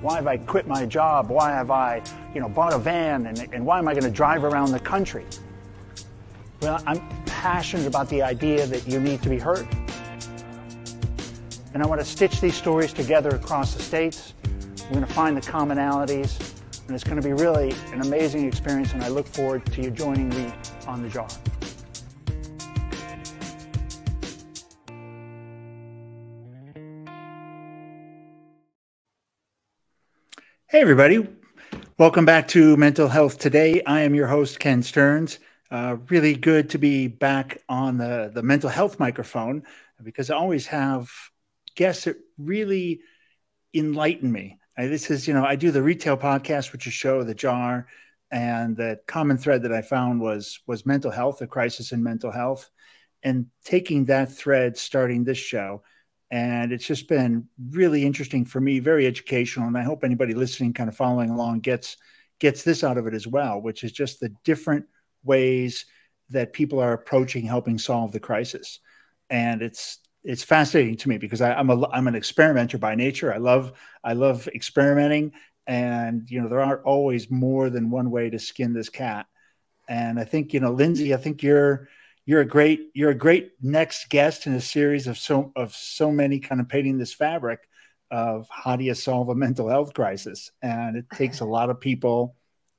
Why have I quit my job? Why have I, you know, bought a van? And, and why am I going to drive around the country? Well, I'm passionate about the idea that you need to be heard. And I want to stitch these stories together across the states. We're going to find the commonalities, and it's going to be really an amazing experience, and I look forward to you joining me on the jar. Hey, everybody. Welcome back to Mental Health Today. I am your host, Ken Stearns. Uh, really good to be back on the, the mental health microphone because I always have guests that really enlighten me. I, this is, you know, I do the retail podcast, which is show the jar, and the common thread that I found was was mental health, a crisis in mental health, and taking that thread, starting this show, and it's just been really interesting for me, very educational, and I hope anybody listening, kind of following along, gets gets this out of it as well, which is just the different ways that people are approaching helping solve the crisis, and it's it's fascinating to me because I, am a I'm an experimenter by nature. I love I love experimenting, and you know there aren't always more than one way to skin this cat. And I think you know, Lindsay, I think you're you're a great you're a great next guest in a series of so of so many kind of painting this fabric of how do you solve a mental health crisis, and it takes a lot of people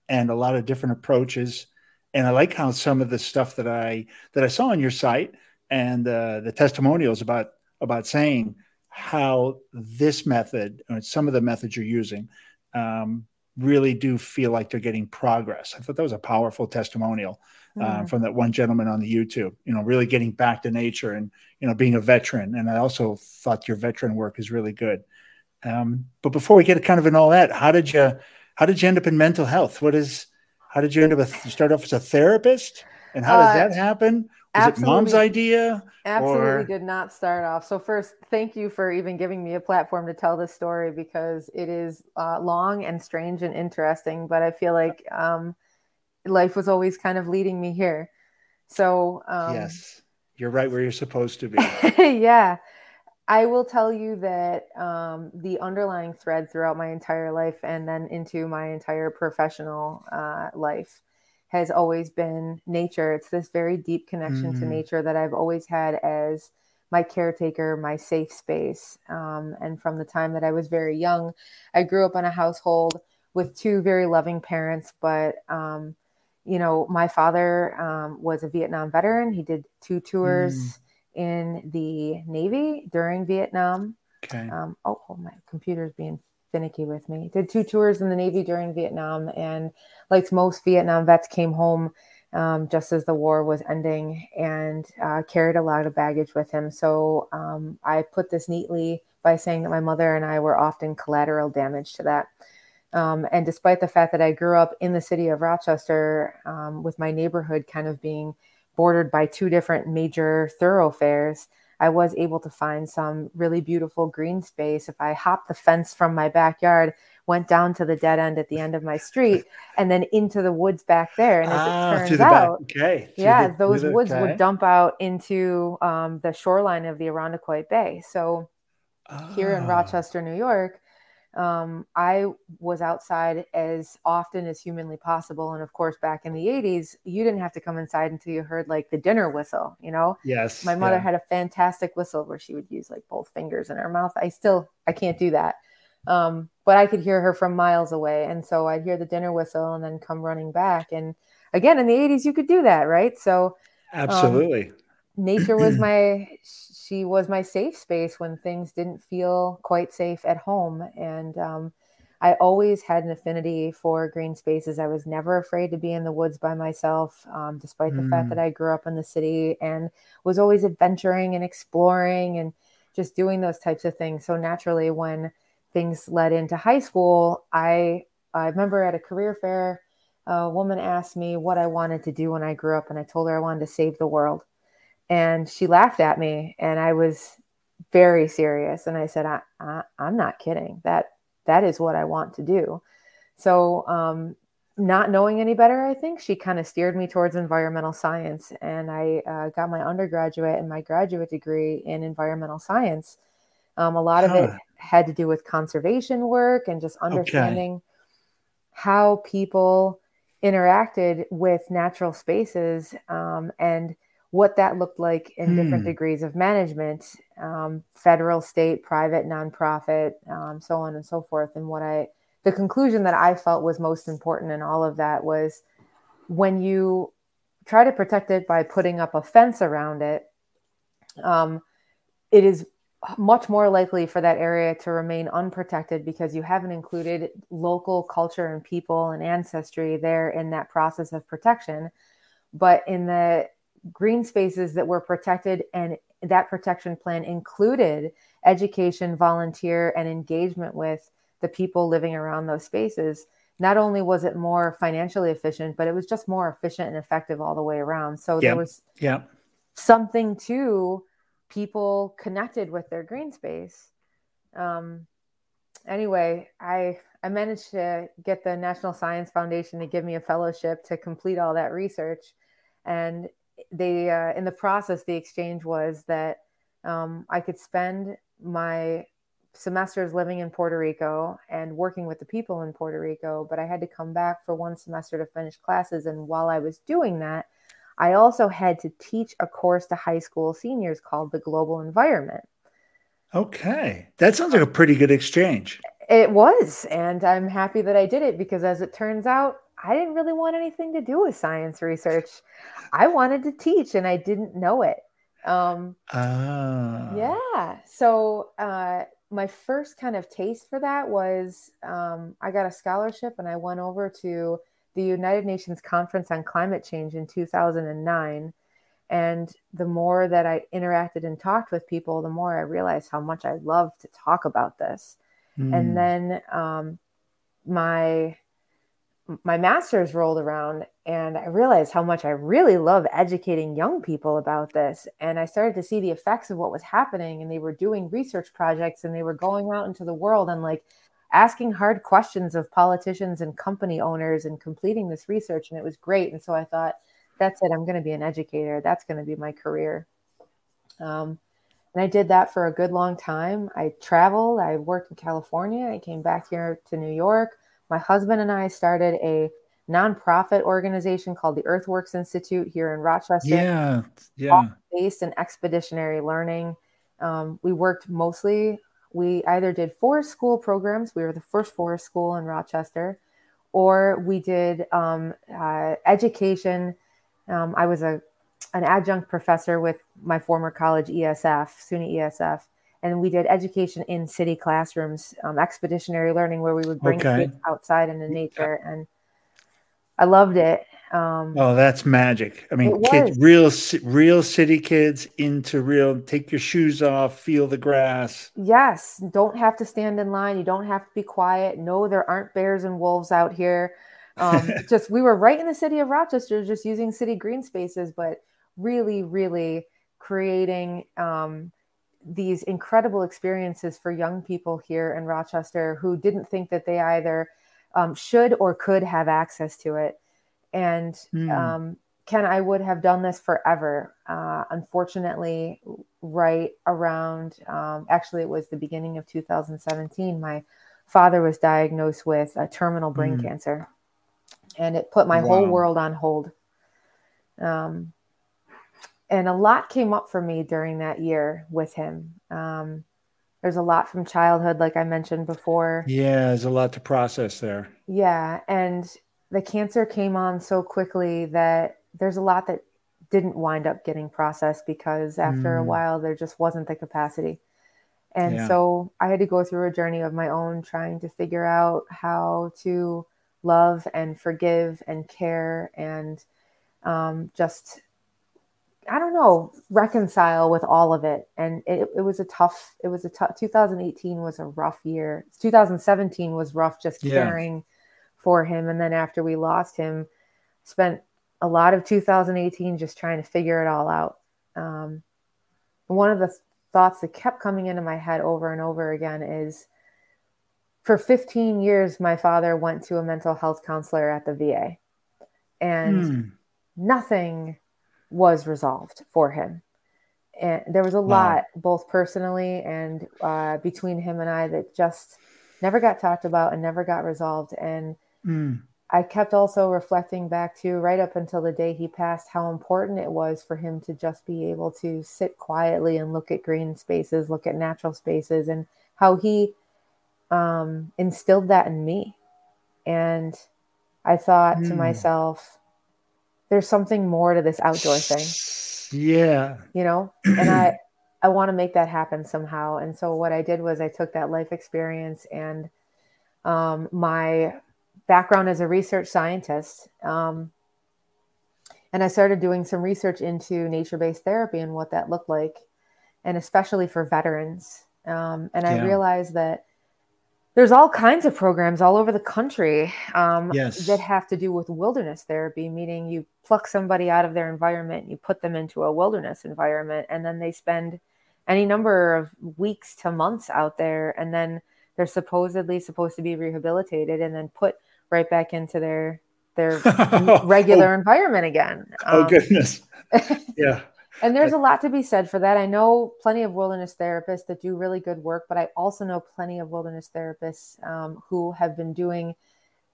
and a lot of different approaches. And I like how some of the stuff that I that I saw on your site and uh, the testimonials about about saying how this method or some of the methods you're using um, really do feel like they're getting progress. I thought that was a powerful testimonial uh, mm. from that one gentleman on the YouTube. You know, really getting back to nature and you know being a veteran. And I also thought your veteran work is really good. Um, but before we get kind of in all that, how did you how did you end up in mental health? What is how did you end up with start off as a therapist? And how does uh, that happen? Was it mom's idea? Absolutely or? did not start off. So first, thank you for even giving me a platform to tell this story because it is uh, long and strange and interesting. But I feel like um, life was always kind of leading me here. So um, yes, you're right where you're supposed to be. yeah, I will tell you that um, the underlying thread throughout my entire life and then into my entire professional uh, life has always been nature. It's this very deep connection mm-hmm. to nature that I've always had as my caretaker, my safe space. Um, and from the time that I was very young, I grew up in a household with two very loving parents. But, um, you know, my father um, was a Vietnam veteran. He did two tours mm. in the Navy during Vietnam. Okay. Um, oh, oh, my computer's being finicky with me. Did two tours in the Navy during Vietnam, and like most Vietnam vets, came home um, just as the war was ending and uh, carried a lot of baggage with him. So um, I put this neatly by saying that my mother and I were often collateral damage to that. Um, and despite the fact that I grew up in the city of Rochester, um, with my neighborhood kind of being bordered by two different major thoroughfares, I was able to find some really beautiful green space. If I hopped the fence from my backyard, went down to the dead end at the end of my street, and then into the woods back there. And as ah, it turns out, okay. yeah, the, those the, woods okay. would dump out into um, the shoreline of the Irondequoit Bay. So here in ah. Rochester, New York, um, I was outside as often as humanly possible. And of course, back in the 80s, you didn't have to come inside until you heard like the dinner whistle, you know? Yes. My mother yeah. had a fantastic whistle where she would use like both fingers in her mouth. I still, I can't do that. Um, but I could hear her from miles away. And so I'd hear the dinner whistle and then come running back. And again, in the 80s, you could do that, right? So, um, absolutely. Um, nature was my she was my safe space when things didn't feel quite safe at home. And um, I always had an affinity for green spaces. I was never afraid to be in the woods by myself, um, despite mm. the fact that mm. I grew up in the city and was always adventuring and exploring and just doing those types of things. So naturally, when things led into high school, I I remember at a career fair, a woman asked me what I wanted to do when I grew up, and I told her I wanted to save the world and she laughed at me and i was very serious and i said I, I am not kidding that that is what i want to do so um, not knowing any better i think she kind of steered me towards environmental science and i uh, got my undergraduate and my graduate degree in environmental science um, a lot huh. of it had to do with conservation work and just understanding okay. how people interacted with natural spaces um, and what that looked like in different hmm. degrees of management um, federal state private nonprofit um, so on and so forth and what i the conclusion that i felt was most important in all of that was when you try to protect it by putting up a fence around it um, it is much more likely for that area to remain unprotected because you haven't included local culture and people and ancestry there in that process of protection. But in the green spaces that were protected and that protection plan included education, volunteer, and engagement with the people living around those spaces. Not only was it more financially efficient, but it was just more efficient and effective all the way around. So there was yeah. something to people connected with their green space. Um, anyway, I I managed to get the National Science Foundation to give me a fellowship to complete all that research, and they uh, in the process the exchange was that um, I could spend my semesters living in Puerto Rico and working with the people in Puerto Rico, but I had to come back for one semester to finish classes. And while I was doing that, I also had to teach a course to high school seniors called the Global Environment. Okay. That sounds like a pretty good exchange. It was. And I'm happy that I did it because, as it turns out, I didn't really want anything to do with science research. I wanted to teach and I didn't know it. Um, ah. Yeah. So, uh, my first kind of taste for that was um, I got a scholarship and I went over to the United Nations Conference on Climate Change in 2009. And the more that I interacted and talked with people, the more I realized how much I love to talk about this. Mm. And then um, my my master's rolled around and I realized how much I really love educating young people about this. And I started to see the effects of what was happening. And they were doing research projects and they were going out into the world and like asking hard questions of politicians and company owners and completing this research. And it was great. And so I thought, that's it. I'm going to be an educator. That's going to be my career. Um, and I did that for a good long time. I traveled, I worked in California, I came back here to New York. My husband and I started a nonprofit organization called the Earthworks Institute here in Rochester. Yeah, yeah. Based in expeditionary learning. Um, we worked mostly we either did forest school programs, we were the first forest school in Rochester, or we did um, uh, education. Um, I was a an adjunct professor with my former college ESF, SUNY ESF, and we did education in city classrooms, um, expeditionary learning, where we would bring okay. kids outside into nature, and I loved it. Um, oh, that's magic. I mean, kids, real, real city kids into real, take your shoes off, feel the grass. Yes. Don't have to stand in line. You don't have to be quiet. No, there aren't bears and wolves out here. Um, just, we were right in the city of Rochester, just using city green spaces, but really, really creating um, these incredible experiences for young people here in Rochester who didn't think that they either um, should or could have access to it. And mm. um, Ken, I would have done this forever. Uh, unfortunately, right around, um, actually, it was the beginning of 2017, my father was diagnosed with a terminal brain mm. cancer. And it put my wow. whole world on hold. Um, and a lot came up for me during that year with him. Um, there's a lot from childhood, like I mentioned before. Yeah, there's a lot to process there. Yeah. And the cancer came on so quickly that there's a lot that didn't wind up getting processed because after mm. a while there just wasn't the capacity. And yeah. so I had to go through a journey of my own trying to figure out how to love and forgive and care and um, just, I don't know, reconcile with all of it. And it, it was a tough, it was a tough, 2018 was a rough year. 2017 was rough just yeah. caring for him. And then after we lost him, spent a lot of 2018 just trying to figure it all out. Um, one of the thoughts that kept coming into my head over and over again is for 15 years, my father went to a mental health counselor at the VA, and mm. nothing was resolved for him. and there was a wow. lot both personally and uh, between him and I that just never got talked about and never got resolved. And mm. I kept also reflecting back to right up until the day he passed how important it was for him to just be able to sit quietly and look at green spaces, look at natural spaces, and how he um, instilled that in me. And I thought mm. to myself, there's something more to this outdoor thing. Yeah. You know, and I I want to make that happen somehow. And so what I did was I took that life experience and um, my background as a research scientist. Um, and I started doing some research into nature based therapy and what that looked like, and especially for veterans. Um, and I realized that there's all kinds of programs all over the country um, yes. that have to do with wilderness therapy, meaning you pluck somebody out of their environment, you put them into a wilderness environment, and then they spend any number of weeks to months out there, and then they're supposedly supposed to be rehabilitated and then put right back into their their regular oh. environment again. Oh, um, oh goodness! Yeah. And there's a lot to be said for that. I know plenty of wilderness therapists that do really good work, but I also know plenty of wilderness therapists um, who have been doing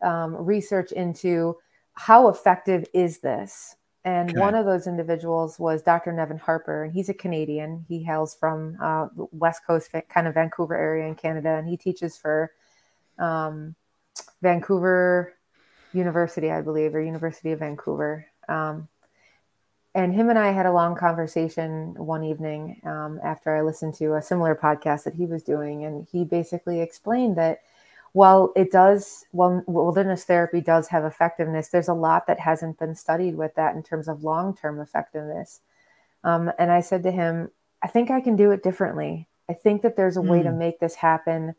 um, research into how effective is this. And okay. one of those individuals was Dr. Nevin Harper, and he's a Canadian. He hails from uh, West Coast, kind of Vancouver area in Canada, and he teaches for um, Vancouver University, I believe, or University of Vancouver. Um, and him and I had a long conversation one evening um, after I listened to a similar podcast that he was doing, and he basically explained that while it does, well, wilderness therapy does have effectiveness, there's a lot that hasn't been studied with that in terms of long term effectiveness. Um, and I said to him, I think I can do it differently. I think that there's a way mm. to hmm. make this happen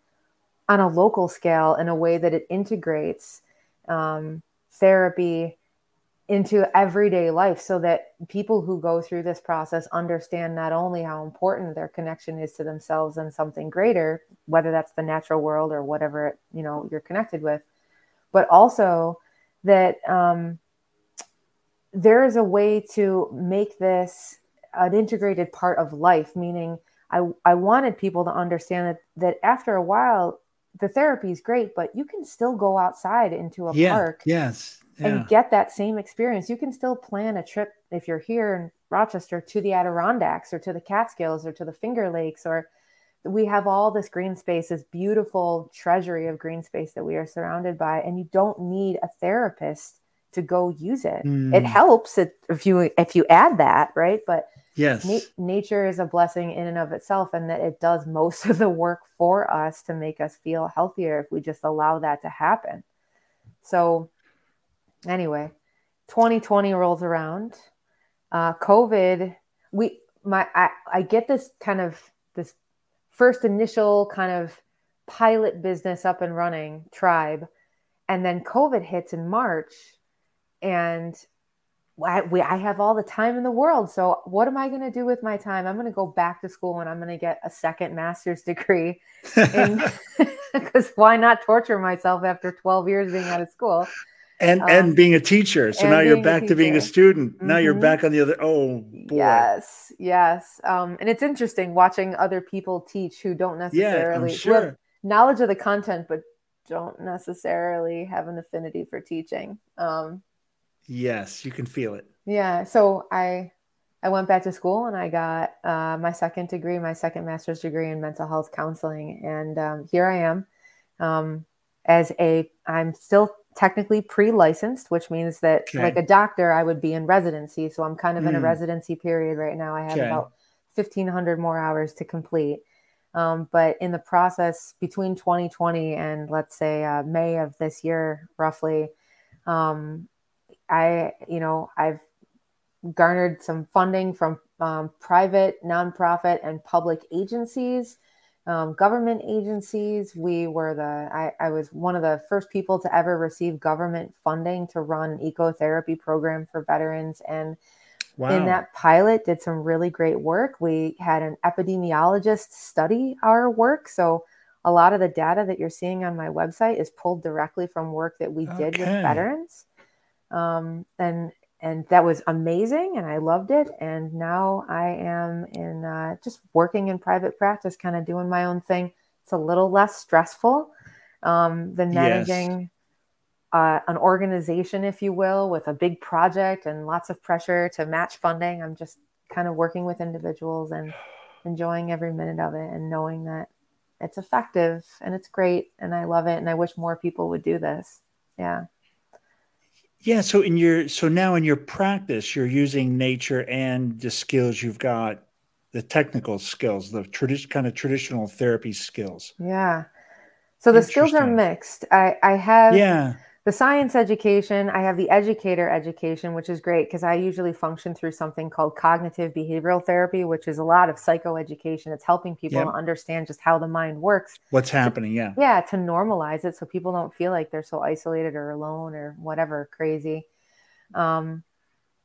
on a local scale in a way that it integrates um, therapy into everyday life so that people who go through this process understand not only how important their connection is to themselves and something greater whether that's the natural world or whatever you know you're connected with but also that um, there is a way to make this an integrated part of life meaning I, I wanted people to understand that that after a while the therapy is great but you can still go outside into a yeah, park yes yeah. and get that same experience. You can still plan a trip if you're here in Rochester to the Adirondacks or to the Catskills or to the Finger Lakes or we have all this green space, this beautiful treasury of green space that we are surrounded by, and you don't need a therapist to go use it. Mm. It helps if you if you add that, right? But yes, na- nature is a blessing in and of itself, and that it does most of the work for us to make us feel healthier if we just allow that to happen. So anyway, 2020 rolls around. Uh, COVID, we my I, I get this kind of this first initial kind of pilot business up and running tribe, and then COVID hits in March, and I, we, I have all the time in the world. So what am I going to do with my time? I'm going to go back to school and I'm going to get a second master's degree. Because why not torture myself after 12 years being out of school? And um, and being a teacher. So now you're back to being a student. Mm-hmm. Now you're mm-hmm. back on the other. Oh boy. Yes, yes. Um, and it's interesting watching other people teach who don't necessarily yeah, sure. have knowledge of the content, but don't necessarily have an affinity for teaching. Um, yes, you can feel it. Yeah. So I I went back to school and I got uh, my second degree, my second master's degree in mental health counseling, and um, here I am um, as a. I'm still technically pre-licensed, which means that okay. like a doctor, I would be in residency. So I'm kind of mm. in a hmm. residency period right now. I have okay. about 1500 more hours to complete. Um, but in the process between 2020 and let's say uh, May of this year, roughly, um, I, you know, I've garnered some funding from um, private, nonprofit, and public agencies um, government agencies. We were the, I, I, was one of the first people to ever receive government funding to run an ecotherapy program for veterans. And wow. in that pilot did some really great work. We had an epidemiologist study our work. So a lot of the data that you're seeing on my website is pulled directly from work that we did okay. with veterans. Um, and and that was amazing and I loved it. And now I am in uh, just working in private practice, kind of doing my own thing. It's a little less stressful um, than managing yes. uh, an organization, if you will, with a big project and lots of pressure to match funding. I'm just kind of working with individuals and enjoying every minute of it and knowing that it's effective and it's great and I love it and I wish more people would do this. Yeah. Yeah. So in your so now in your practice, you're using nature and the skills you've got, the technical skills, the tradition kind of traditional therapy skills. Yeah. So the skills are mixed. I I have yeah the science education, I have the educator education, which is great because I usually function through something called cognitive behavioral therapy, which is a lot of psychoeducation. It's helping people yep. understand just how the mind works. What's happening, yeah. Yeah, to normalize it so people don't feel like they're so isolated or alone or whatever crazy. Um,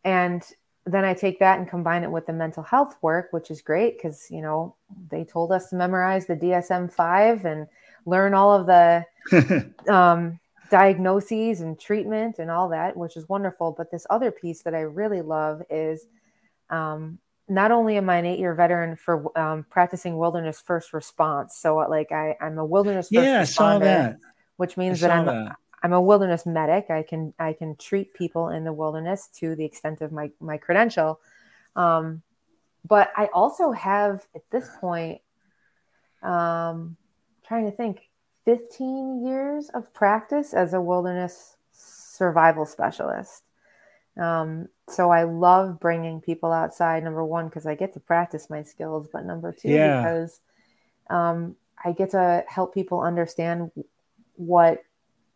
and then I take that and combine it with the mental health work, which is great because, you know, they told us to memorize the DSM 5 and learn all of the. um, diagnoses and treatment and all that, which is wonderful. But this other piece that I really love is um, not only am I an eight year veteran for um, practicing wilderness first response. So, like, I, I'm a wilderness yeah, I saw that. which means that I'm. That. I'm a wilderness medic. I can I can treat people in the wilderness to the extent of my my credential, um, but I also have at this point, um, trying to think, 15 years of practice as a wilderness survival specialist. Um, so I love bringing people outside. Number one, because I get to practice my skills, but number two, yeah. because um, I get to help people understand what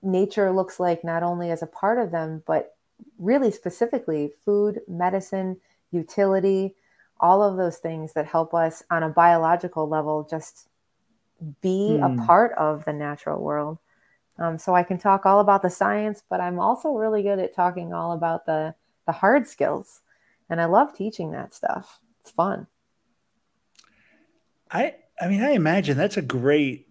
nature looks like, not only as a part of them, but really specifically food, medicine, utility, all of those things that help us on a biological level just be a hmm. part of the natural world. Um, so I can talk all about the science, but I'm also really good at talking all about the the hard skills, and I love teaching that stuff. It's fun. I I mean, I imagine that's a great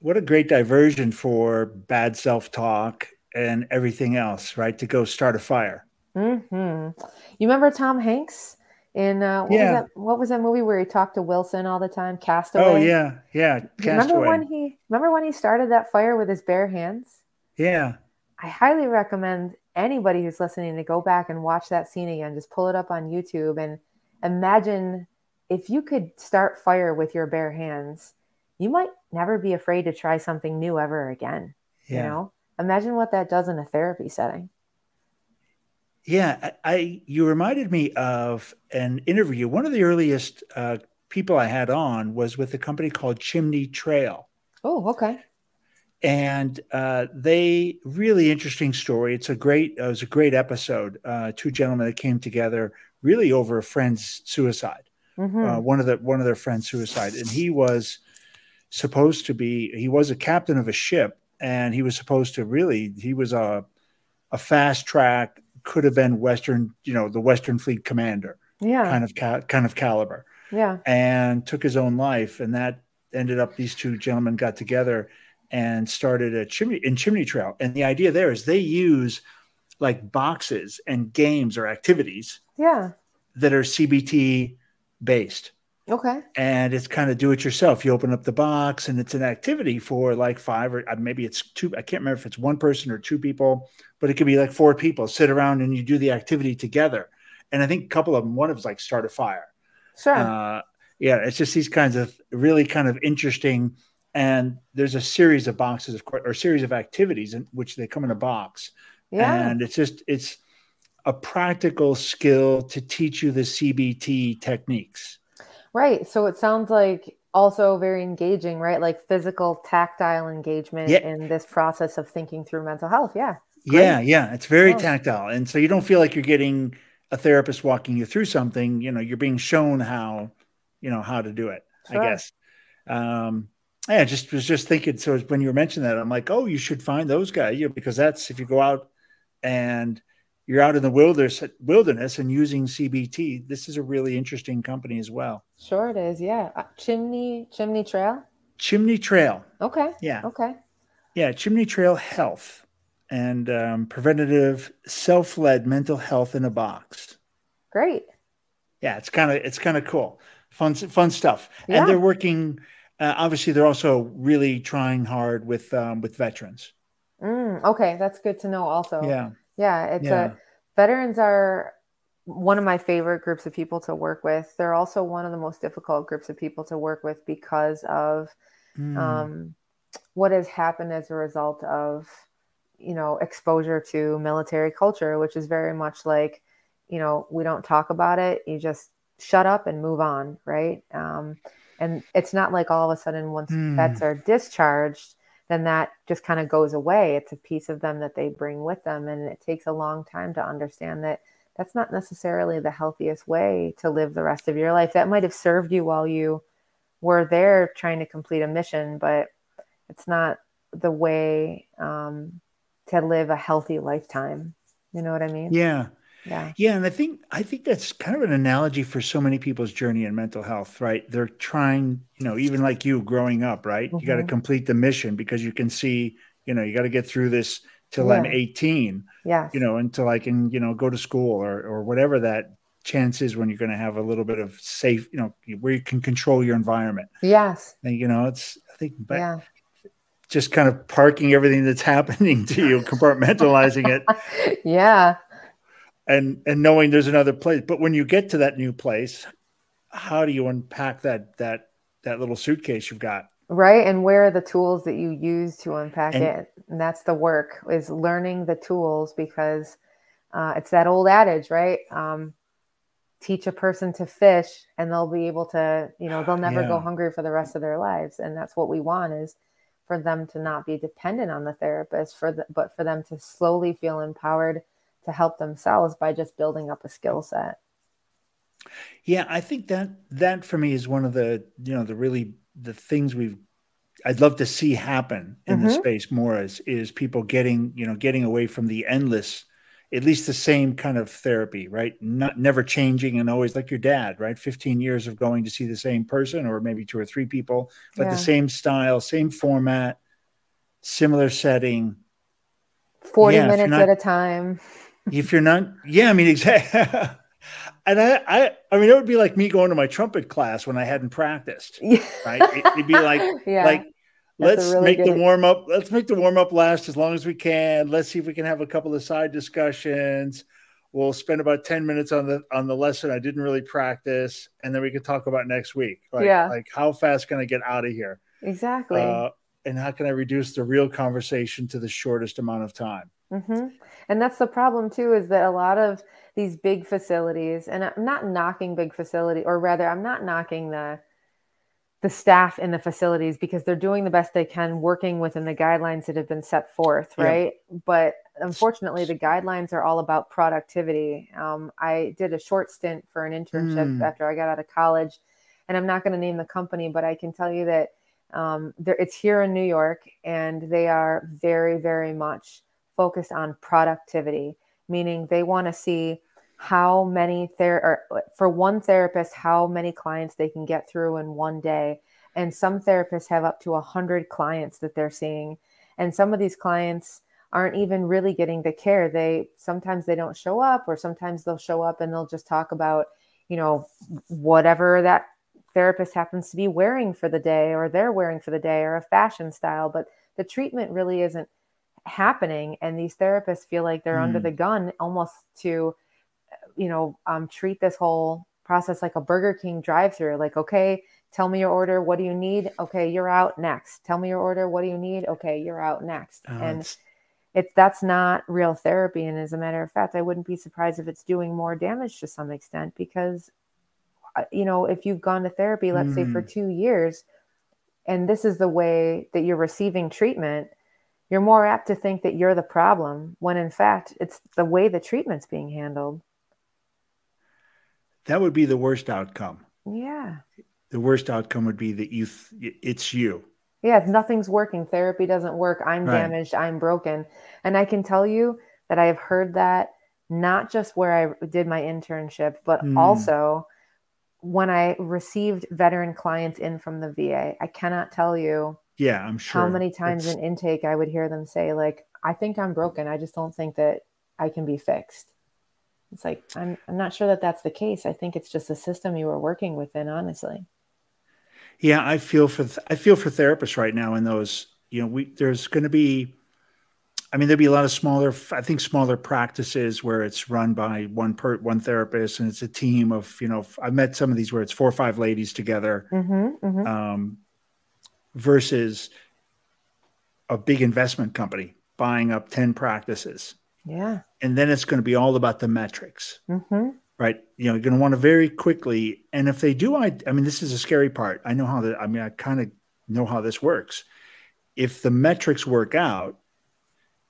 what a great diversion for bad self talk and everything else, right? To go start a fire. Mm-hmm. You remember Tom Hanks? In uh, what yeah. was that what was that movie where he talked to Wilson all the time? Castaway. Oh yeah, yeah. Castaway. Remember when he remember when he started that fire with his bare hands? Yeah. I highly recommend anybody who's listening to go back and watch that scene again. Just pull it up on YouTube and imagine if you could start fire with your bare hands, you might never be afraid to try something new ever again. Yeah. You know? Imagine what that does in a therapy setting. Yeah, I, I, you reminded me of an interview. One of the earliest uh, people I had on was with a company called Chimney Trail. Oh, okay. And uh, they really interesting story. It's a great. It was a great episode. Uh, two gentlemen that came together really over a friend's suicide. Mm-hmm. Uh, one of the one of their friends' suicide, and he was supposed to be. He was a captain of a ship, and he was supposed to really. He was a a fast track could have been Western, you know, the Western Fleet commander, yeah, kind of ca- kind of caliber, yeah, and took his own life, and that ended up these two gentlemen got together and started a chimney in Chimney Trail, and the idea there is they use like boxes and games or activities, yeah, that are CBT based. Okay. And it's kind of do it yourself. You open up the box and it's an activity for like five or uh, maybe it's two. I can't remember if it's one person or two people, but it could be like four people sit around and you do the activity together. And I think a couple of them, one of them is like start a fire. Sure. Uh, yeah. It's just these kinds of really kind of interesting. And there's a series of boxes of course, or series of activities in which they come in a box. Yeah. And it's just, it's a practical skill to teach you the CBT techniques. Right. So it sounds like also very engaging, right? Like physical, tactile engagement yeah. in this process of thinking through mental health. Yeah. Great. Yeah. Yeah. It's very oh. tactile. And so you don't feel like you're getting a therapist walking you through something, you know, you're being shown how, you know, how to do it, sure. I guess. Um, yeah, just was just thinking. So when you were mentioning that, I'm like, oh, you should find those guys, you know, because that's if you go out and you're out in the wilderness, wilderness and using CBT. This is a really interesting company as well. Sure, it is. Yeah, uh, Chimney Chimney Trail. Chimney Trail. Okay. Yeah. Okay. Yeah, Chimney Trail Health, and um, preventative self-led mental health in a box. Great. Yeah, it's kind of it's kind of cool, fun fun stuff. Yeah. And they're working. Uh, obviously, they're also really trying hard with um, with veterans. Mm, okay, that's good to know. Also, Yeah, yeah, it's Yeah. a veterans are one of my favorite groups of people to work with. They're also one of the most difficult groups of people to work with because of Mm. um, what has happened as a result of you know exposure to military culture which is very much like you know we don't talk about it you just shut up and move on right um, and it's not like all of a sudden once Hmm. vets are discharged then that just kind of goes away it's a piece of them that they bring with them and it takes a long time to understand that that's not necessarily the healthiest way to live the rest of your life that might have served you while you were there trying to complete a mission, but it's not the way um, to live a healthy lifetime. You know what I mean? yeah, Yeah. yeah, and I think I think that's kind of an analogy for so many people's journey in mental health, right? They're trying, you know, even like you growing up, right? You got to mm-hmm. complete the mission because you can see, you know, you got to get through this till I'm 18, Yeah. you know, until I can, you know, go to school or or whatever that chance is when you're going to have a little bit of safe, you know, where you can control your environment. Yes. And you know, it's I think, but yeah. just kind of parking everything that's happening to you, compartmentalizing it, yeah. And and knowing there's another place. But when you get to that new place, how do you unpack that that that little suitcase you've got? Right. And where are the tools that you use to unpack And- it? And that's the work is learning the tools because uh, it's that old adage, right? Um, teach a person to fish and they'll be able to, you know, they'll never go hungry for the rest of their lives. And that's what we want is for them to not be dependent on the therapist for the, but for them to slowly feel empowered to help themselves by just building up a skill set. Yeah, I think that that for me is one of the you know the really the things we've I'd love to see happen in the Mhm. space more is is people getting you know getting away from the endless at least the same kind of therapy right not never changing and always like your dad right 15 years of going to see the same person or maybe two or three people but Yeah. the same style same format similar setting 40 Yeah, minutes not- at a time. If you're not yeah i mean exactly and I, I i mean it would be like me going to my trumpet class when i hadn't practiced right? It- it'd be like yeah. like That's let's really make the warm up let's make the warm up last as long as we can. Let's see if we can have a couple of side discussions. We'll spend about 10 minutes on the on the lesson i didn't really practice and then we can talk about next week. Like, Yeah. like how fast can i get out of here? Exactly. uh, and how can i reduce the real conversation to the shortest amount of time? Hmm And that's the problem too, is that a lot of these big facilities, and I'm not knocking big facility, or rather, I'm not knocking the the staff in the facilities because they're doing the best they can, working within the guidelines that have been set forth, Yeah. right? But unfortunately, the guidelines are all about productivity. Um, I did a short stint for an internship Mm. after I got out of college, and I'm not going to name the company, but I can tell you that um, it's here in New York, and they are very, very much focused on productivity, meaning they want to see how many ther- or for one therapist how many clients they can get through in one day. And some therapists have up to 100 clients that they're seeing. And some of these clients aren't even really getting the care. They sometimes they don't show up or sometimes they'll show up and they'll just talk about you know whatever that therapist happens to be wearing for the day or they're wearing for the day or a fashion style. But the treatment really isn't happening and these therapists feel like they're under Mm. the gun almost to you know um, treat this whole process like a burger king drive through like okay tell me your order what do you need okay you're out next tell me your order what do you need okay you're out next Uh, and it's- it's that's not real therapy and as a matter of fact i wouldn't be surprised if it's doing more damage to some extent because uh, you know if you've gone to therapy let's say for Mhm. two years and this is the way that you're receiving treatment you're more apt to think that you're the problem when in fact it's the way the treatment's being handled. That would be the worst outcome. Yeah. The worst outcome would be that you th- it's you. Yeah if nothing's working therapy doesn't work i'm Right. damaged i'm broken. And i can tell you that i have heard that not just where i did my internship but Mm. also when i received veteran clients in from the va i cannot tell you yeah i'm sure how many times It's- in intake i would hear them say like I think I'm broken. I just don't think that I can be fixed. It's like, I'm, I'm not sure that that's the case. I think it's just the system you were working within, honestly. Yeah, I feel for I feel for therapists right now in those. You know, we there's going to be, I mean, there'll be a lot of smaller. I think smaller practices where it's run by one per one therapist and it's a team of you know. I've met some of these where it's four or five ladies together, mm-hmm, mm-hmm. Um, versus a big investment company buying up ten practices. Yeah, and then it's going to be all about the metrics. Mm-hmm right? You know, you're going to want to very quickly. And if they do, I, I mean, this is a scary part. I know how that, I mean, I kind of know how this works. If the metrics work out,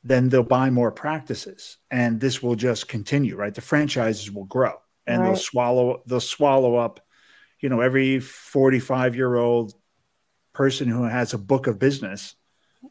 then they'll buy more practices and this will just continue, right? The franchises will grow and right. they'll swallow, they'll swallow up, you know, every 45 year old person who has a book of business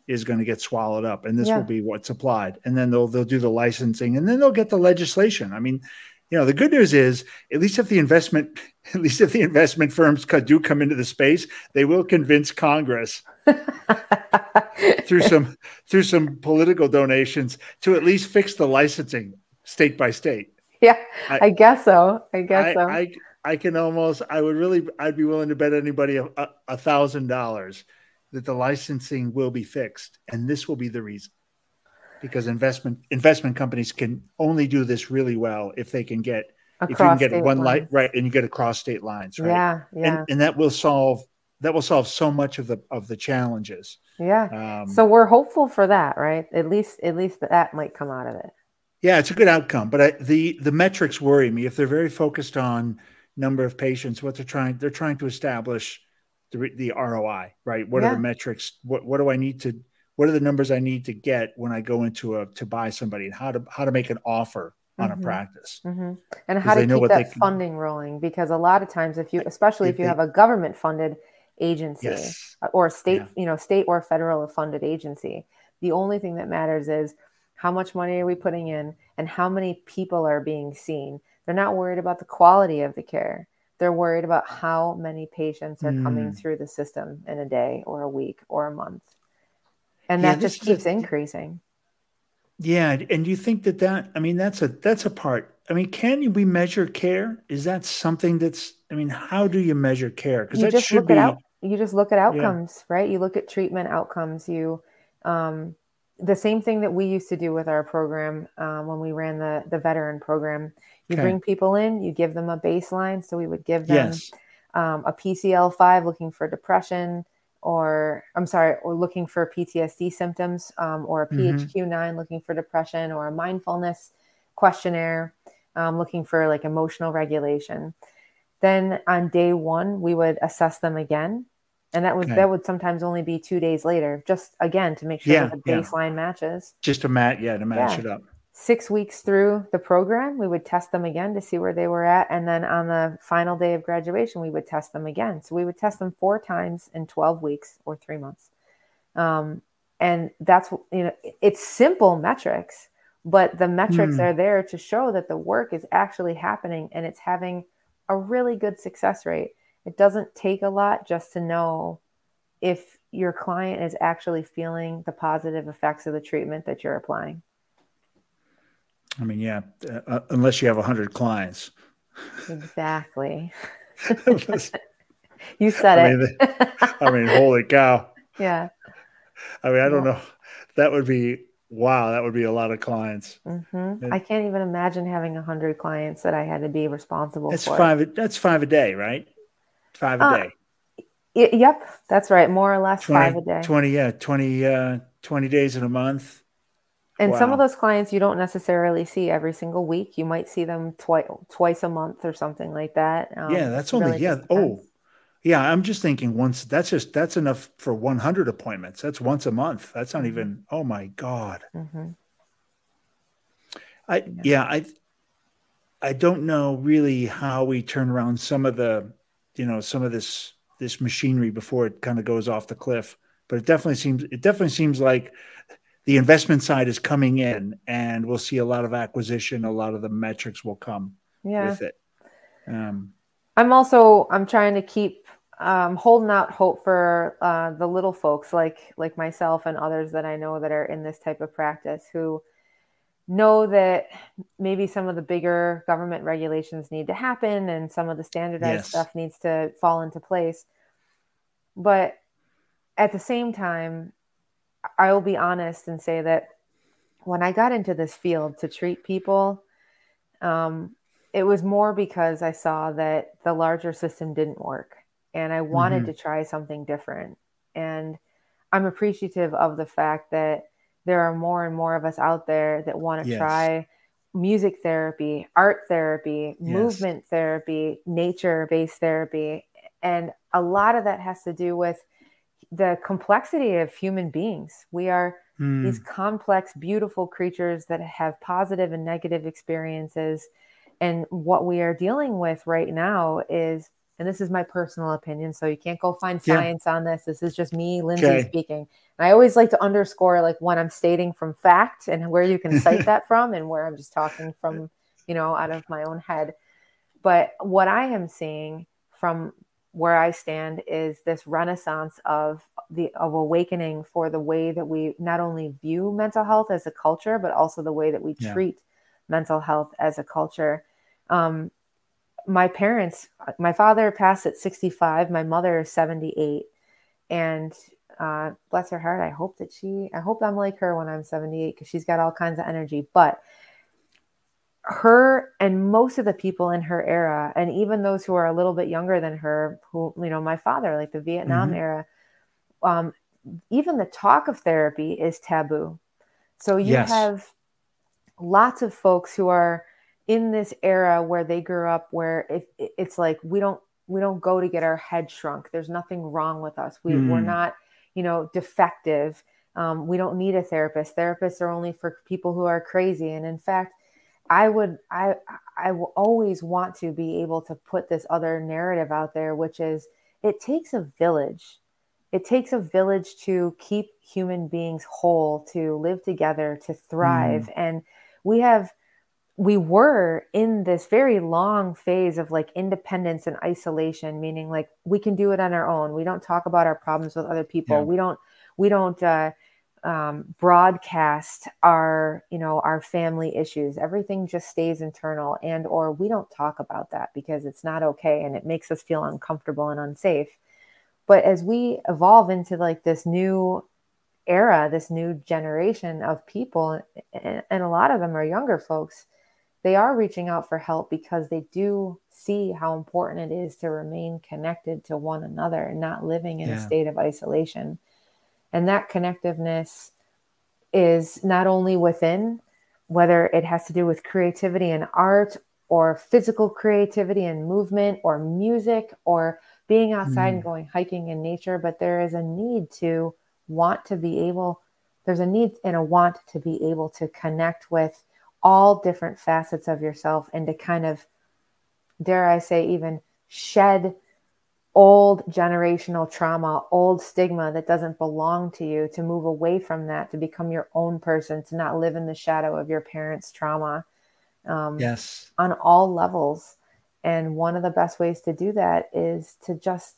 is going to get swallowed up and this yeah. will be what's applied. And then they'll they'll do the licensing and then they'll get the legislation. I mean you know the good news is at least if the investment at least if the investment firms do come into the space they will convince congress through some through some political donations to at least fix the licensing state by state. Yeah i, I guess so. I guess I, so. I, I can almost i would really i'd be willing to bet anybody a, a thousand dollars that the licensing will be fixed and this will be the reason. Because investment investment companies can only do this really well if they can get across if you can get one light right and you get across state lines right? Yeah yeah. and, and that will solve that will solve so much of the of the challenges. Yeah. Um, so we're hopeful for that right? At least at least that might come out of it. Yeah it's a good outcome but I, the the metrics worry me. If they're very focused on number of patients what they're trying they're trying to establish the, the roi right what yeah. are the metrics what, what do i need to what are the numbers I need to get when I go into a to buy somebody and how to how to make an offer on mm-hmm. a practice mm-hmm. and how to keep that funding rolling because a lot of times if you especially if, if you they, have a government funded agency yes. or state yeah. you know state or federal funded agency the only thing that matters is how much money are we putting in and how many people are being seen they're not worried about the quality of the care. They're worried about how many patients are mm. coming through the system in a day or a week or a month. And that just keeps a, increasing. Yeah and you think that that i mean that's a that's a part. I mean can we measure care? Is that something that's i mean how do you measure care? Because that should be out, you just look at outcomes yeah. right? You look at treatment outcomes. You um, the same thing that we used to do with our program um, when we ran the the veteran program you okay. bring people in you give them a baseline so we would give them yes. um, a pcl5 looking for depression or I'm sorry, or looking for PTSD symptoms, um, or a PHQ-9 mm-hmm. looking for depression, or a mindfulness questionnaire um, looking for like emotional regulation. Then on day one, we would assess them again, and that would okay. that would sometimes only be two days later, just again to make sure yeah, that the baseline yeah. matches. Just to match, yeah, to match yeah. it up six weeks through the program, we would test them again to see where they were at. And then on the final day of graduation, we would test them again. So we would test them four times in 12 weeks or three months. Um, and that's, you know, it's simple metrics, but the metrics mm. are there to show that the work is actually happening and it's having a really good success rate. It doesn't take a lot just to know if your client is actually feeling the positive effects of the treatment that you're applying. I mean, yeah, uh, uh unless you have 100 clients. Exactly. you said I mean, it. I mean, holy cow. Yeah. I mean, I don't yeah. know. That would be wow. That would be a lot of clients. Mm-hmm. I can't even imagine having a hundred clients that I had to be responsible that's for. Five. That's five a day, right? Five a uh, day. Y- yep, that's right. More or less 20, five a day. Twenty. Yeah, 20, uh, 20 days in a month. And wow. some of those clients you don't necessarily see every single week. You might see them twice twice a month or something like that. Um, yeah, that's only really yeah. Oh, yeah. I'm just thinking once. That's just that's enough for 100 appointments. That's once a month. That's not mm-hmm. even. Oh my god. Mm-hmm. I yeah. I I don't know really how we turn around some of the you know some of this this machinery before it kind of goes off the cliff. But it definitely seems it definitely seems like the investment side is coming in and we'll see a lot of acquisition a lot of the metrics will come yeah. with it um, i'm also i'm trying to keep um, holding out hope for uh, the little folks like like myself and others that I know that are in this type of practice who know that maybe some of the bigger government regulations need to happen and some of the standardized yes. stuff needs to fall into place. But at the same time, I will be honest and say that when I got into this field to treat people, um, it was more because I saw that the larger system didn't work and I wanted mm-hmm. to try something different. And I'm appreciative of the fact that there are more and more of us out there that want to yes. try music therapy, art therapy, yes. movement therapy, nature based therapy. And a lot of that has to do with the complexity of human beings. We are mm. these complex, beautiful creatures that have positive and negative experiences. And what we are dealing with right now is and this is my personal opinion, so you can't go find science yeah. on this. This is just me, Lindsay okay. speaking. And I always like to underscore like when I'm stating from fact and where you can cite that from and where I'm just talking from, you know, out of my own head. But what I am seeing from where I stand is this renaissance of the of awakening for the way that we not only view mental health as a culture, but also the way that we yeah. treat mental health as a culture. Um, my parents, my father passed at 65, my mother is 78. And uh, bless her heart, I hope that she, I hope I'm like her when I'm 78 because she's got all kinds of energy. But her and most of the people in her era, and even those who are a little bit younger than her, who, you know, my father, like the Vietnam mm-hmm. era, um, even the talk of therapy is taboo. So you yes. have lots of folks who are in this era where they grew up where it, it's like we don't we don't go to get our head shrunk there's nothing wrong with us we, mm. we're not you know defective um, we don't need a therapist therapists are only for people who are crazy and in fact i would i i will always want to be able to put this other narrative out there which is it takes a village it takes a village to keep human beings whole to live together to thrive mm. and we have we were in this very long phase of like independence and isolation meaning like we can do it on our own we don't talk about our problems with other people yeah. we don't we don't uh, um, broadcast our you know our family issues everything just stays internal and or we don't talk about that because it's not okay and it makes us feel uncomfortable and unsafe but as we evolve into like this new era this new generation of people and, and a lot of them are younger folks they are reaching out for help because they do see how important it is to remain connected to one another and not living in yeah. a state of isolation. And that connectiveness is not only within, whether it has to do with creativity and art or physical creativity and movement or music or being outside mm. and going hiking in nature, but there is a need to want to be able, there's a need and a want to be able to connect with all different facets of yourself and to kind of, dare I say, even shed old generational trauma, old stigma that doesn't belong to you, to move away from that, to become your own person, to not live in the shadow of your parents' trauma. Um, yes. On all levels. And one of the best ways to do that is to just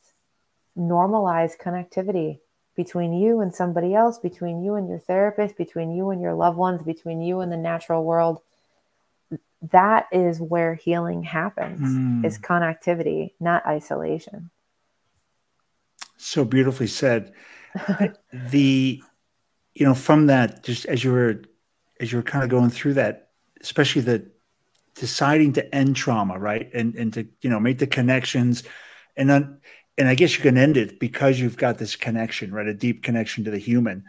normalize connectivity between you and somebody else, between you and your therapist, between you and your loved ones, between you and the natural world. That is where healing happens mm. is connectivity, not isolation. So beautifully said. the you know, from that, just as you were as you were kind of going through that, especially the deciding to end trauma, right? And and to, you know, make the connections and then and I guess you can end it because you've got this connection, right? A deep connection to the human.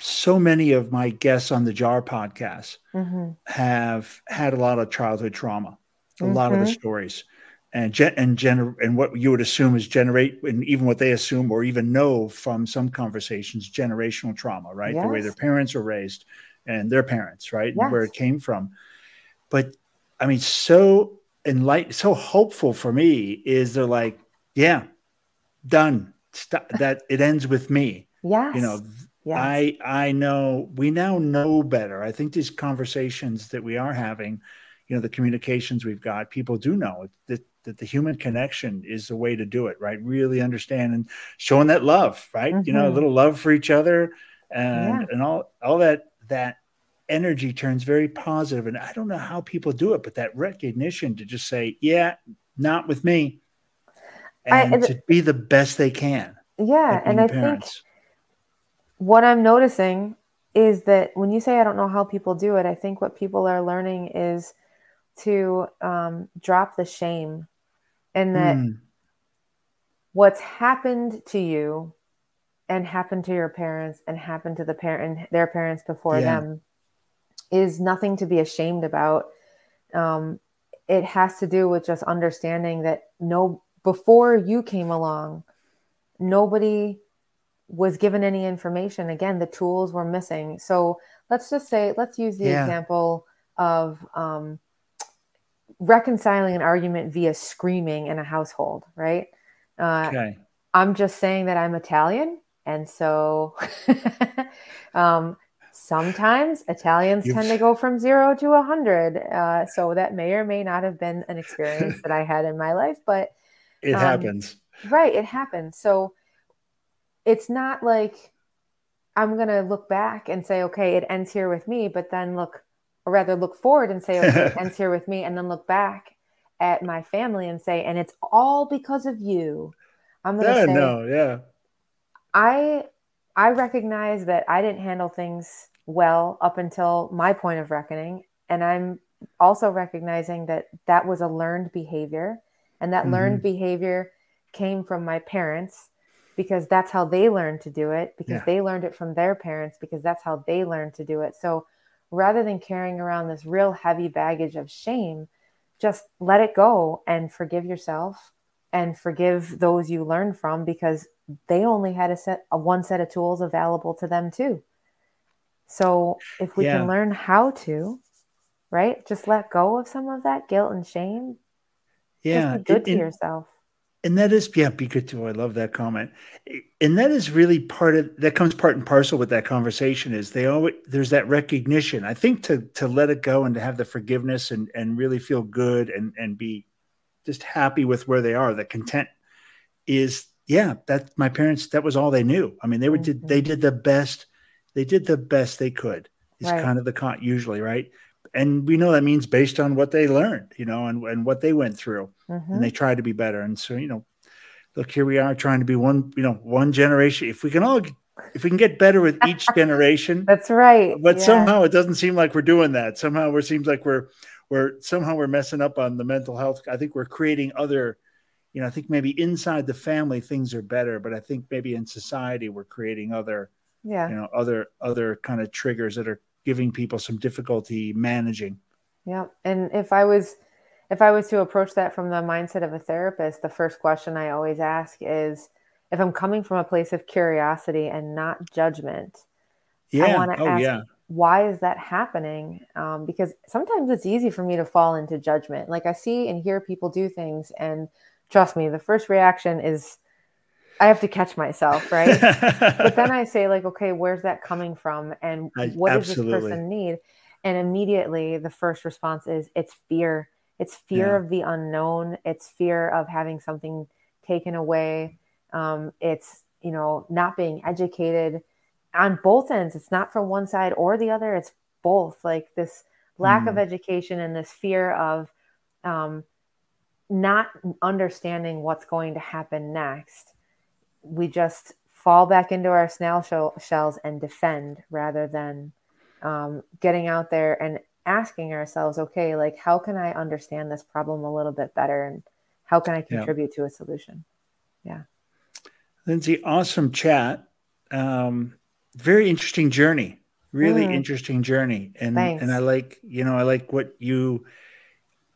So many of my guests on the JAR podcast mm-hmm. have had a lot of childhood trauma, a mm-hmm. lot of the mm-hmm. stories, and gen- and gener- and what you would assume is generate, and even what they assume or even know from some conversations, generational trauma, right? Yes. The way their parents were raised and their parents, right, yes. and where it came from. But I mean, so enlightened, so hopeful for me is they're like, yeah, done. Stop, that it ends with me. Yeah. You know, yes. I I know we now know better. I think these conversations that we are having, you know, the communications we've got, people do know that that the human connection is the way to do it, right? Really understand and showing that love, right? Mm-hmm. You know, a mm-hmm. little love for each other and yeah. and all all that that energy turns very positive. And I don't know how people do it, but that recognition to just say, yeah, not with me. And, I, to be the best they can. Yeah. And I parents. think what I'm noticing is that when you say I don't know how people do it, I think what people are learning is to um, drop the shame and that mm. what's happened to you and happened to your parents and happened to the parent their parents before yeah. them is nothing to be ashamed about. Um, it has to do with just understanding that no, before you came along, nobody was given any information. Again, the tools were missing. So let's just say, let's use the yeah. example of um, reconciling an argument via screaming in a household, right? Uh, okay. I'm just saying that I'm Italian. And so um, sometimes Italians You've... tend to go from zero to a hundred. Uh, so that may or may not have been an experience that I had in my life, but it um, happens. Right, it happens. So it's not like I'm gonna look back and say, okay, it ends here with me, but then look, or rather look forward and say, okay, it ends here with me, and then look back at my family and say, and it's all because of you. I'm gonna yeah, say, no, yeah. I I recognize that I didn't handle things well up until my point of reckoning. And I'm also recognizing that that was a learned behavior. And that mm-hmm. learned behavior came from my parents because that's how they learned to do it, because yeah. they learned it from their parents, because that's how they learned to do it. So rather than carrying around this real heavy baggage of shame, just let it go and forgive yourself and forgive those you learned from because they only had a set a one set of tools available to them too. So if we yeah. can learn how to, right, just let go of some of that guilt and shame. Yeah, just be good it, to yourself. And that is, yeah, be good to. I love that comment. And that is really part of that comes part and parcel with that conversation. Is they always there's that recognition. I think to to let it go and to have the forgiveness and and really feel good and and be just happy with where they are. The content is yeah, that my parents, that was all they knew. I mean, they were, mm-hmm. did, they did the best, they did the best they could is right. kind of the con usually. Right. And we know that means based on what they learned, you know, and, and what they went through mm-hmm. and they tried to be better. And so, you know, look, here we are trying to be one, you know, one generation. If we can all, if we can get better with each generation, that's right. But yeah. somehow it doesn't seem like we're doing that. Somehow it seems like we're, we're somehow we're messing up on the mental health. I think we're creating other you know, I think maybe inside the family things are better, but I think maybe in society we're creating other, yeah, you know, other other kind of triggers that are giving people some difficulty managing. Yeah, and if I was if I was to approach that from the mindset of a therapist, the first question I always ask is if I'm coming from a place of curiosity and not judgment. Yeah. I want to oh, ask, yeah. why is that happening? Um, because sometimes it's easy for me to fall into judgment. Like I see and hear people do things and trust me, the first reaction is I have to catch myself, right? but then I say, like, okay, where's that coming from? And what does this person need? And immediately the first response is it's fear. It's fear yeah. of the unknown. It's fear of having something taken away. Um, it's, you know, not being educated on both ends. It's not from one side or the other. It's both like this lack mm. of education and this fear of um, not understanding what's going to happen next, we just fall back into our snail shell, shells and defend rather than um, getting out there and asking ourselves, okay, like how can I understand this problem a little bit better and how can I contribute yeah. to a solution? Yeah. Lindsay, awesome chat. Um, very interesting journey. Really mm. interesting journey. And Thanks. and I like, you know, I like what you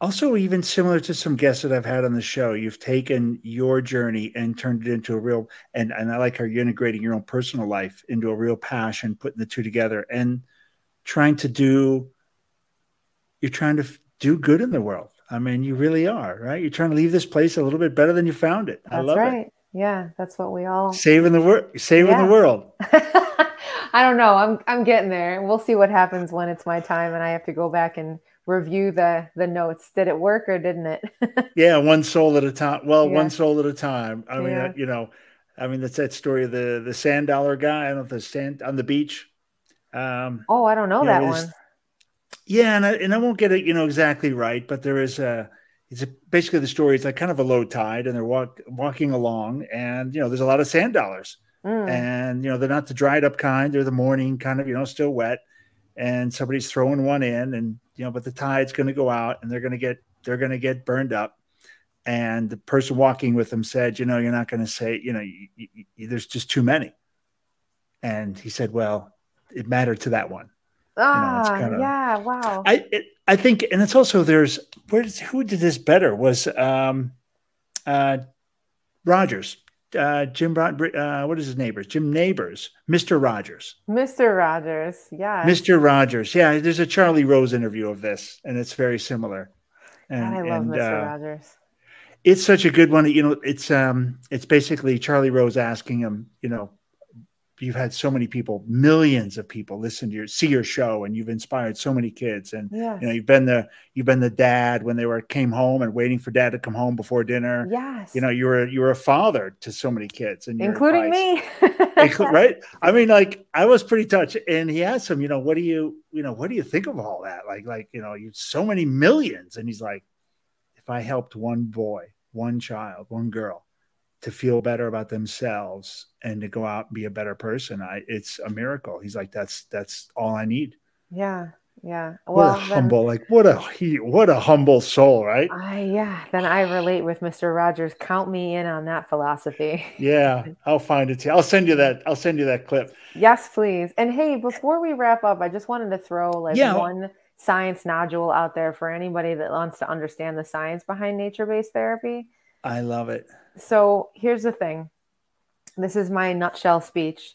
also even similar to some guests that I've had on the show, you've taken your journey and turned it into a real and and I like how you're integrating your own personal life into a real passion, putting the two together and trying to do you're trying to do good in the world. I mean, you really are, right? You're trying to leave this place a little bit better than you found it. That's I love right. it. Yeah, that's what we all saving the world, saving yeah. the world. I don't know. I'm I'm getting there. We'll see what happens when it's my time and I have to go back and review the the notes. Did it work or didn't it? yeah, one soul at a time. Well, yeah. one soul at a time. I mean, yeah. you know, I mean that's that story of the the sand dollar guy. I don't know if the sand on the beach. Um, oh, I don't know that know, one. Yeah, and I, and I won't get it, you know, exactly right, but there is a. It's a, basically the story. It's like kind of a low tide, and they're walk, walking along, and you know, there's a lot of sand dollars, mm. and you know, they're not the dried up kind; they're the morning kind of, you know, still wet, and somebody's throwing one in, and you know, but the tide's going to go out, and they're going to get they're going to get burned up, and the person walking with them said, you know, you're not going to say, you know, you, you, there's just too many, and he said, well, it mattered to that one. Ah, you know, kinda, yeah, wow. I it, I think, and it's also there's where who did this better was um, uh, Rogers, uh, Jim. Uh, what is his neighbors? Jim Neighbors, Mister Rogers. Mister Rogers, yeah. Mister Rogers, yeah. There's a Charlie Rose interview of this, and it's very similar. And, I love Mister uh, Rogers. It's such a good one. You know, it's um, it's basically Charlie Rose asking him, you know, you've had so many people, millions of people listen to your see your show, and you've inspired so many kids. And yes. you know, you've been the you've been the dad when they were came home and waiting for dad to come home before dinner. Yes, you know, you were you were a father to so many kids, and including me. right? I mean, like I was pretty touched. And he asked him, you know, what do you you know what do you think of all that? Like like you know, you so many millions, and he's like, if I helped one boy, one child, one girl to feel better about themselves and to go out and be a better person. I it's a miracle. He's like, that's that's all I need. Yeah. Yeah. Well, what humble, then, like what a he what a humble soul, right? I yeah. Then I relate with Mr. Rogers. Count me in on that philosophy. Yeah, I'll find it to you. I'll send you that. I'll send you that clip. Yes, please. And hey, before we wrap up, I just wanted to throw like yeah. one science nodule out there for anybody that wants to understand the science behind nature-based therapy. I love it so here's the thing. This is my nutshell speech.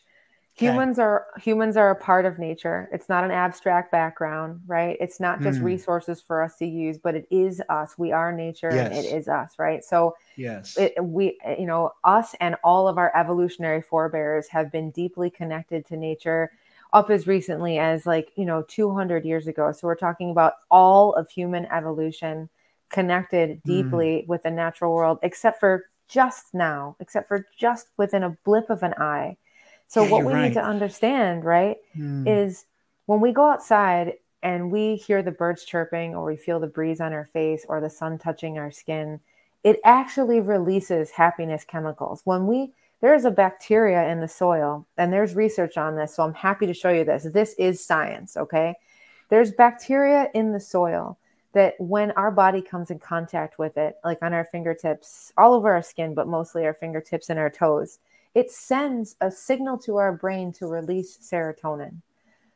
Humans are humans are a part of nature. It's not an abstract background, right? It's not just mm. resources for us to use, but it is us. We are nature yes. and it is us, right? So yes, it, we you know us and all of our evolutionary forebears have been deeply connected to nature up as recently as like you know 200 years ago. So we're talking about all of human evolution connected hmm. deeply mm. with the natural world, except for just now, except for just within a blip of an eye. So, yeah, what we right. need to understand, right, mm. is when we go outside and we hear the birds chirping or we feel the breeze on our face or the sun touching our skin, it actually releases happiness chemicals. When we there is a bacteria in the soil, and there's research on this. So I'm happy to show you this. This is science, okay? There's bacteria in the soil that when our body comes in contact with it, like on our fingertips, all over our skin, but mostly our fingertips and our toes, it sends a signal to our brain to release serotonin.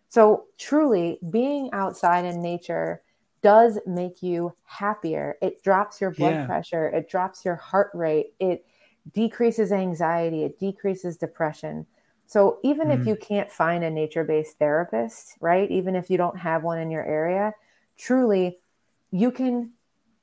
So, truly, being outside in nature does make you happier. It drops your blood yeah. pressure, it drops your heart rate, it decreases anxiety, it decreases depression. So, even mm-hmm. if you can't find a nature based therapist, right, even if you don't have one in your area, truly you can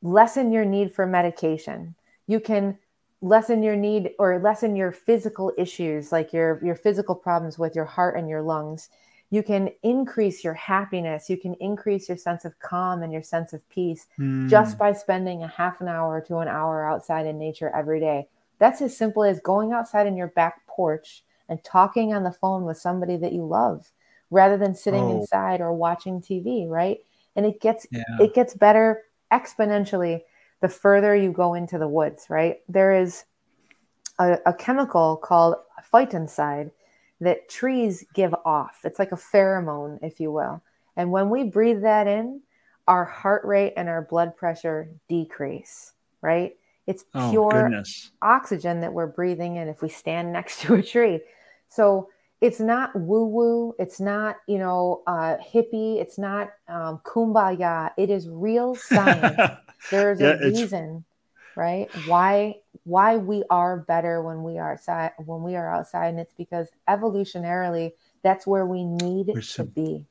lessen your need for medication. You can lessen your need or lessen your physical issues like your your physical problems with your heart and your lungs you can increase your happiness you can increase your sense of calm and your sense of peace mm. just by spending a half an hour to an hour outside in nature every day that's as simple as going outside in your back porch and talking on the phone with somebody that you love rather than sitting oh. inside or watching tv right and it gets yeah. it gets better exponentially the further you go into the woods right? There is a, a chemical called phytoncide that trees give off. It's like a pheromone if you will. And when we breathe that in our heart rate and our blood pressure decrease right? It's oh, pure oh, oxygen that we're breathing in if we stand next to a tree. So it's not woo woo. It's not, you know, uh, hippie. It's not um, kumbaya. It is real science. There's yeah, a reason, right? Why why we are better when we are outside when we are outside, and it's because evolutionarily that's where we need some, to be.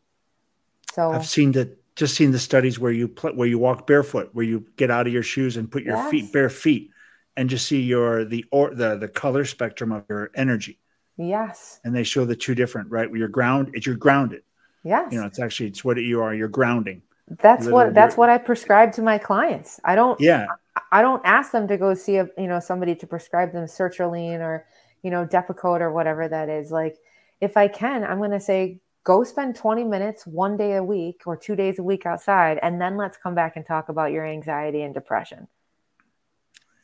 So I've seen that. Just seen the studies where you pl- where you walk barefoot, where you get out of your shoes and put your yes. feet bare feet, and just see your the or the the color spectrum of your energy Yes. And they show the two different, right? Where you're ground, it's you're grounded. Yes. You know, it's actually it's what you are. You're grounding. That's what that's what I prescribe to my clients. I don't yeah. I, I don't ask them to go see a you know somebody to prescribe them sertraline or you know Depakote or whatever that is. Like if I can, I'm going to say go spend 20 minutes one day a week or two days a week outside and then let's come back and talk about your anxiety and depression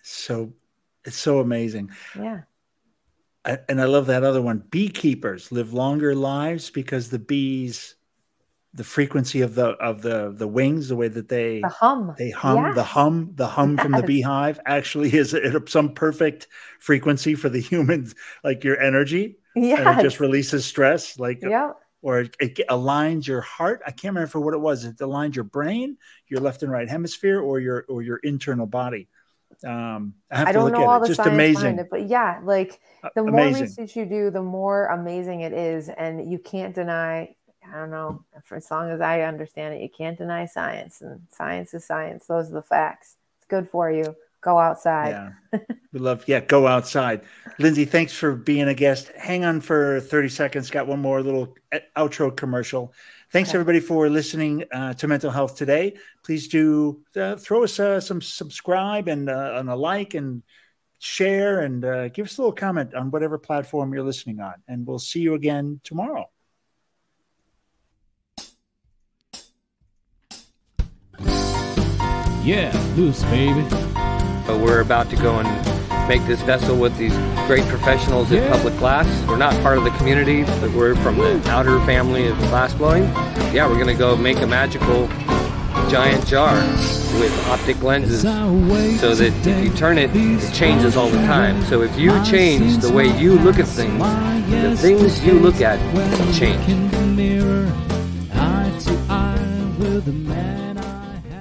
so it's so amazing yeah and i love that other one beekeepers live longer lives because the bees the frequency of the of the the wings the way that they the hum they hum yes. the hum the hum yes. from the beehive actually is at some perfect frequency for the humans like your energy yeah and it just releases stress like uh, yeah or it, it, aligns your heart. I can't remember what it was. It aligns your brain, your left and right hemisphere, or your or your internal body. Um, I have I to look at it. Just amazing. It, but yeah, like the more amazing. research you do, the more amazing it is, and you can't deny. I don't know. For as long as I understand it, you can't deny science, and science is science. Those are the facts. It's good for you. Go outside. Yeah. we love, yeah, go outside. Lindsay, thanks for being a guest. Hang on for 30 seconds. Got one more little uh, outro commercial. Thanks okay. everybody for listening uh, to Mental Health today. Please do uh, throw us uh, some subscribe and, uh, and a like and share and uh, give us a little comment on whatever platform you're listening on. And we'll see you again tomorrow. Yeah, loose, baby. But we're about to go and make this vessel with these great professionals at Public Glass. We're not part of the community, but we're from the outer family of glass blowing. Yeah, we're going to go make a magical giant jar with optic lenses so that if you turn it, it changes all the time. So if you change the way you look at things, the things you look at change.